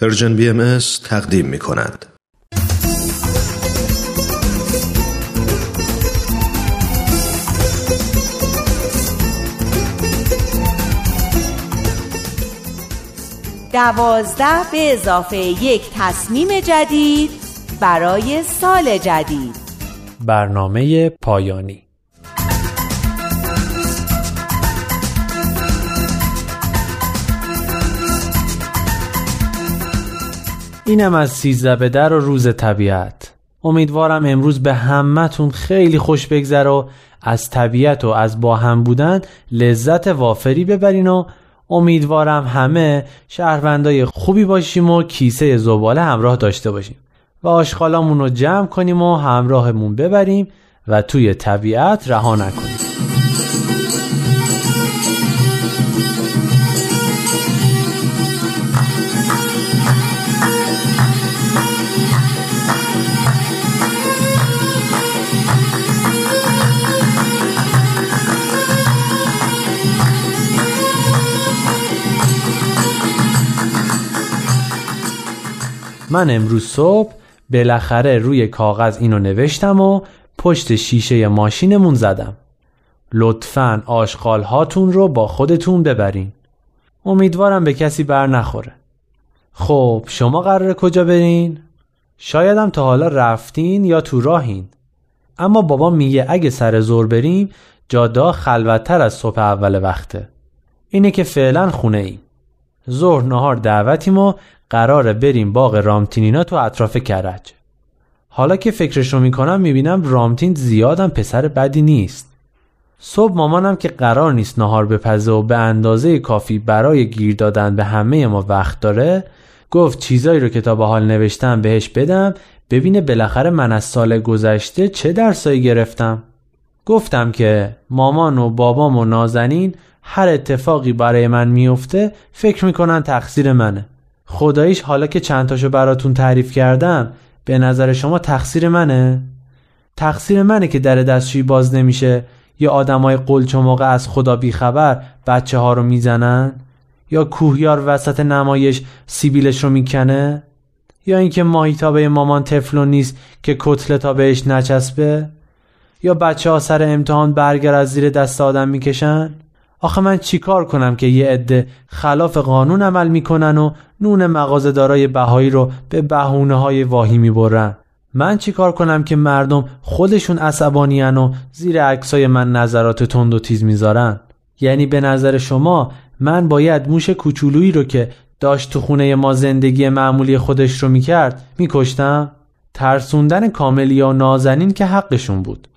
پرژن بی ام تقدیم می کند. دوازده به اضافه یک تصمیم جدید برای سال جدید برنامه پایانی اینم از سیزده به در و روز طبیعت. امیدوارم امروز به همتون خیلی خوش بگذره و از طبیعت و از با هم بودن لذت وافری ببرین و امیدوارم همه شهروندای خوبی باشیم و کیسه زباله همراه داشته باشیم. و آشغالامون رو جمع کنیم و همراهمون ببریم و توی طبیعت رها نکنیم. من امروز صبح بالاخره روی کاغذ اینو نوشتم و پشت شیشه ماشینمون زدم. لطفا آشغال هاتون رو با خودتون ببرین. امیدوارم به کسی بر نخوره. خب شما قراره کجا برین؟ شایدم تا حالا رفتین یا تو راهین. اما بابا میگه اگه سر زور بریم جادا خلوتتر از صبح اول وقته. اینه که فعلا خونه ایم ظهر نهار دعوتیم و قراره بریم باغ رامتینینا تو اطراف کرج. حالا که فکرش رو می‌کنم می‌بینم رامتین زیادم پسر بدی نیست. صبح مامانم که قرار نیست نهار بپزه و به اندازه کافی برای گیر دادن به همه ما وقت داره گفت چیزایی رو که تا به حال نوشتم بهش بدم ببینه بالاخره من از سال گذشته چه درسایی گرفتم. گفتم که مامان و بابام و نازنین هر اتفاقی برای من میفته فکر می‌کنن تقصیر منه. خداییش حالا که چند تاشو براتون تعریف کردم به نظر شما تقصیر منه؟ تقصیر منه که در دستشویی باز نمیشه یا آدمای قلچ موقع از خدا بیخبر بچه ها رو می‌زنن؟ یا کوهیار وسط نمایش سیبیلش رو می‌کنه؟ یا اینکه ماهیتابه مامان تفلون نیست که کتلتا بهش نچسبه؟ یا بچه ها سر امتحان برگر از زیر دست آدم می‌کشن؟ آخه من چیکار کنم که یه عده خلاف قانون عمل می‌کنن و نون مغازه دارای بهایی رو به بهونه های واهی می‌برن؟ من چیکار کنم که مردم خودشون عصبانیان و زیر عکسای من نظرات تند و تیز می‌ذارن؟ یعنی به نظر شما من باید موش کوچولویی رو که داشت تو خونه ما زندگی معمولی خودش رو می‌کرد میکشتم؟ ترسوندن کاملیا و نازنین که حقشون بود.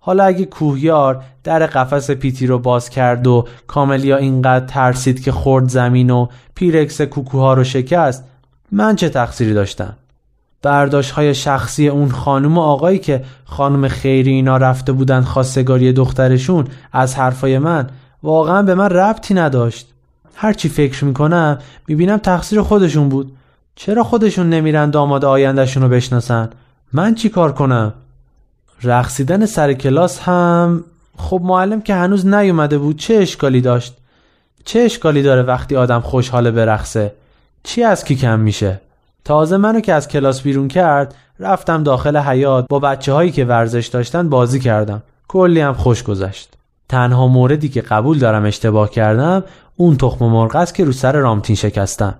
حالا اگه کوهیار در قفس پیتی رو باز کرد و کاملیا اینقدر ترسید که خورد زمین و پیرکس کوکوها رو شکست من چه تقصیری داشتم؟ برداشت های شخصی اون خانم و آقایی که خانم خیری اینا رفته بودن خواستگاری دخترشون از حرفای من واقعا به من ربطی نداشت. هرچی فکر می‌کنم می‌بینم تقصیر خودشون بود. چرا خودشون نمیرن داماد آیندهشون رو بشناسن؟ من چی کار کنم؟ رقصیدن سر کلاس هم خب معلم که هنوز نیومده بود چه اشکالی داشت؟ چه اشکالی داره وقتی آدم خوشحاله برقصه چی از کی کم میشه؟ تازه منو که از کلاس بیرون کرد رفتم داخل حیات با بچه هایی که ورزش داشتن بازی کردم. کلی هم خوش گذشت. تنها موردی که قبول دارم اشتباه کردم اون تخم مرغ است که رو سر رامتین شکستم.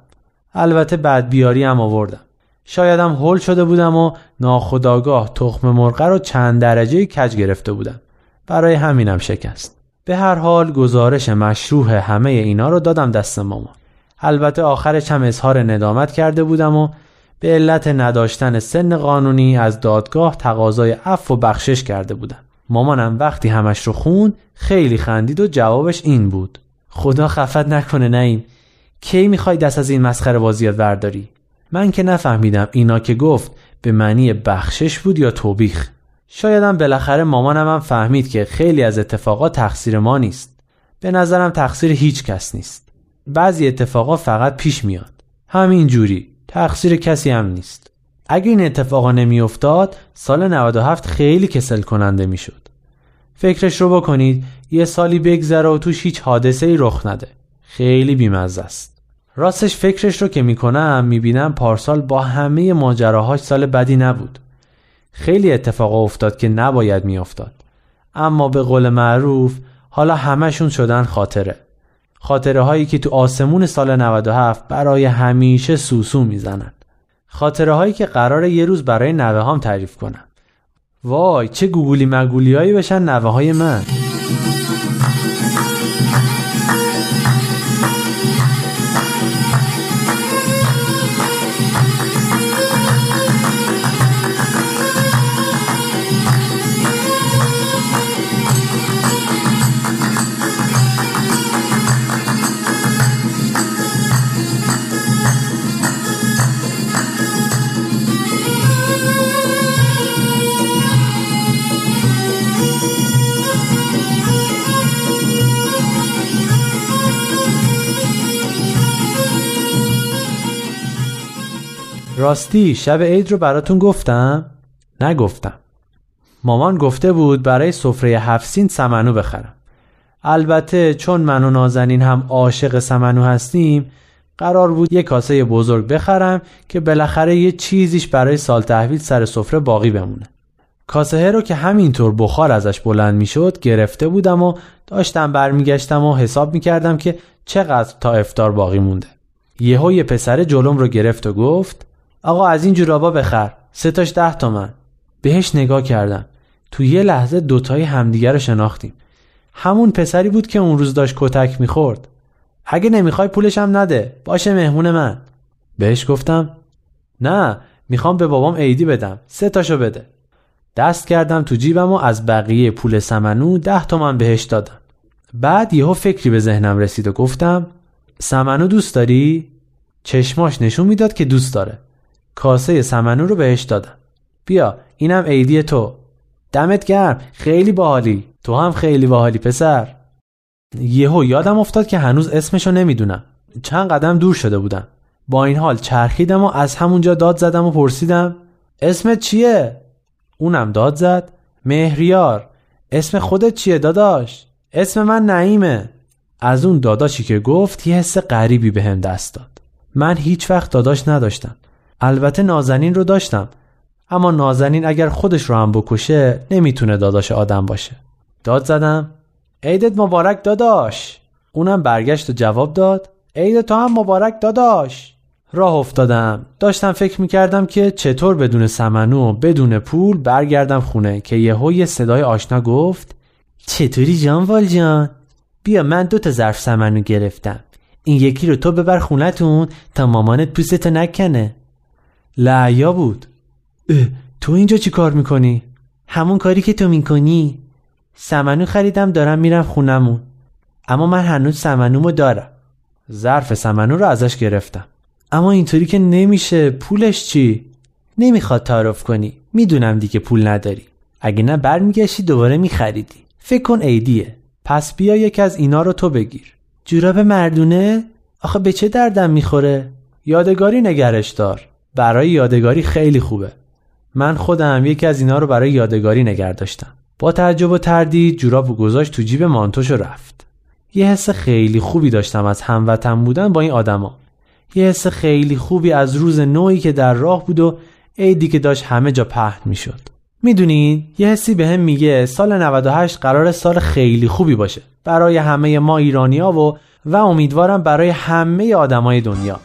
البته بعد بیاری هم آوردم. شایدم هول شده بودم و ناخداگاه تخم مرغ رو چند درجه کج گرفته بودم. برای همینم شکست. به هر حال گزارش مشروع همه اینا رو دادم دست مامان. البته آخرش هم اظهار ندامت کرده بودم و به علت نداشتن سن قانونی از دادگاه تقاضای عفو و بخشش کرده بودم. مامانم وقتی همش رو خون خیلی خندید و جوابش این بود. خدا خفت نکنه نه این کی می‌خوای دست از این مسخره بازیات برداری؟ من که نفهمیدم اینا که گفت به معنی بخشش بود یا توبیخ. شایدم بالاخره مامانم هم فهمید که خیلی از اتفاقات تقصیر ما نیست. به نظرم تقصیر هیچ کس نیست. بعضی اتفاقات فقط پیش میاد. همین جوری تقصیر کسی هم نیست. اگه این اتفاقا نمیافتاد سال 97 خیلی کسل کننده می‌شد. فکرش رو بکنید یه سالی بگذره و توش هیچ حادثه ای رخ نده. خیلی بیمزه است. راستش فکرش رو که می‌کنم می‌بینم پارسال با همه ماجراهاش سال بدی نبود. خیلی اتفاق افتاد که نباید میافتاد. اما به قول معروف حالا همشون شدن خاطره. خاطره هایی که تو آسمون سال 97 برای همیشه سوسو می‌زنن. خاطره هایی که قرار یه روز برای نوه هام تعریف کنم. وای چه گوگولی مگولی هایی بشن نوه های من. راستی شب عید رو براتون گفتم؟ نگفتم. مامان گفته بود برای سفره هفسین سمنو بخرم. البته چون من و نازنین هم عاشق سمنو هستیم قرار بود یه کاسه بزرگ بخرم که بالاخره یه چیزیش برای سال تحویل سر سفره باقی بمونه. کاسه رو که همینطور بخار ازش بلند می‌شد گرفته بودم و داشتم برمیگشتم و حساب می‌کردم که چقدر تا افتار باقی مونده. یهو یه پسر جلوم رو گرفت و گفت آقا از این جورابا بخر. سه تاش ده تومن. بهش نگاه کردم. تو یه لحظه دوتای همدیگر رو شناختیم. همون پسری بود که اون روز داشت کتک می‌خورد. اگه نمی‌خوای پولشم نده. باشه مهمون من. بهش گفتم نه می‌خوام به بابام عیدی بدم. سه تاشو بده. دست کردم تو جیبم و از بقیه پول سمنو ده تومن بهش دادم. بعد یهو فکری به ذهنم رسید و گفتم سمنو دوست داری؟ چشماش نشون می‌داد که دوست داره. کاسه سمنو رو بهش دادم. بیا اینم عیدی تو. دمت گرم خیلی باحالی. تو هم خیلی باحالی پسر. یهو یادم افتاد که هنوز اسمشو نمی‌دونم. چند قدم دور شده بودم. با این حال چرخیدم و از همونجا داد زدم و پرسیدم اسمت چیه؟ اونم داد زد مهریار. اسم خودت چیه داداش؟ اسم من نعیمه. از اون داداشی که گفت یه حس غریبی به هم دست داد. من هیچ وقت داداش نداشتم. البته نازنین رو داشتم. اما نازنین اگر خودش رو هم بکشه نمی‌تونه داداش آدم باشه. داد زدم. عیدت مبارک داداش. اونم برگشت و جواب داد. عید تو هم مبارک داداش. راه افتادم. داشتم فکر می‌کردم که چطور بدون سمنو و بدون پول برگردم خونه که یهو یه صدای آشنا گفت چطوری جان جان؟ بیا من دو تا ظرف سمنو گرفتم. این یکی رو تو ببر خونتون تا مامانت پوستتو نکنه. لعیا بود. تو اینجا چی کار می‌کنی؟ همون کاری که تو می‌کنی. سمنو خریدم دارم میرم خونمون اما من هنوز سمنومو دارم. ظرف سمنو رو ازش گرفتم. اما اینطوری که نمیشه. پولش چی؟ نمی‌خواد تعارف کنی. می‌دونم دیگه پول نداری. اگه نه برمیگشتی دوباره میخریدی. فکر کن عیدیه پس بیا یکی از اینا رو تو بگیر. جوراب مردونه؟ آخه به چه دردم می‌خوره؟ یادگاری نگرش دار. برای یادگاری خیلی خوبه. من خودم یکی از اینا رو برای یادگاری نگه داشتم. با تعجب و تردید جوراب و گذاشت تو جیب مانتوش و رفت. یه حس خیلی خوبی داشتم از هموطن بودن با این آدما. یه حس خیلی خوبی از روز نوعی که در راه بود و عیدی که داشت همه جا پهن می‌شد. می‌دونین؟ یه حسی به هم میگه سال 98 قرار سال خیلی خوبی باشه. برای همه ما ایرانیا و و امیدوارم برای همه آدمای دنیا.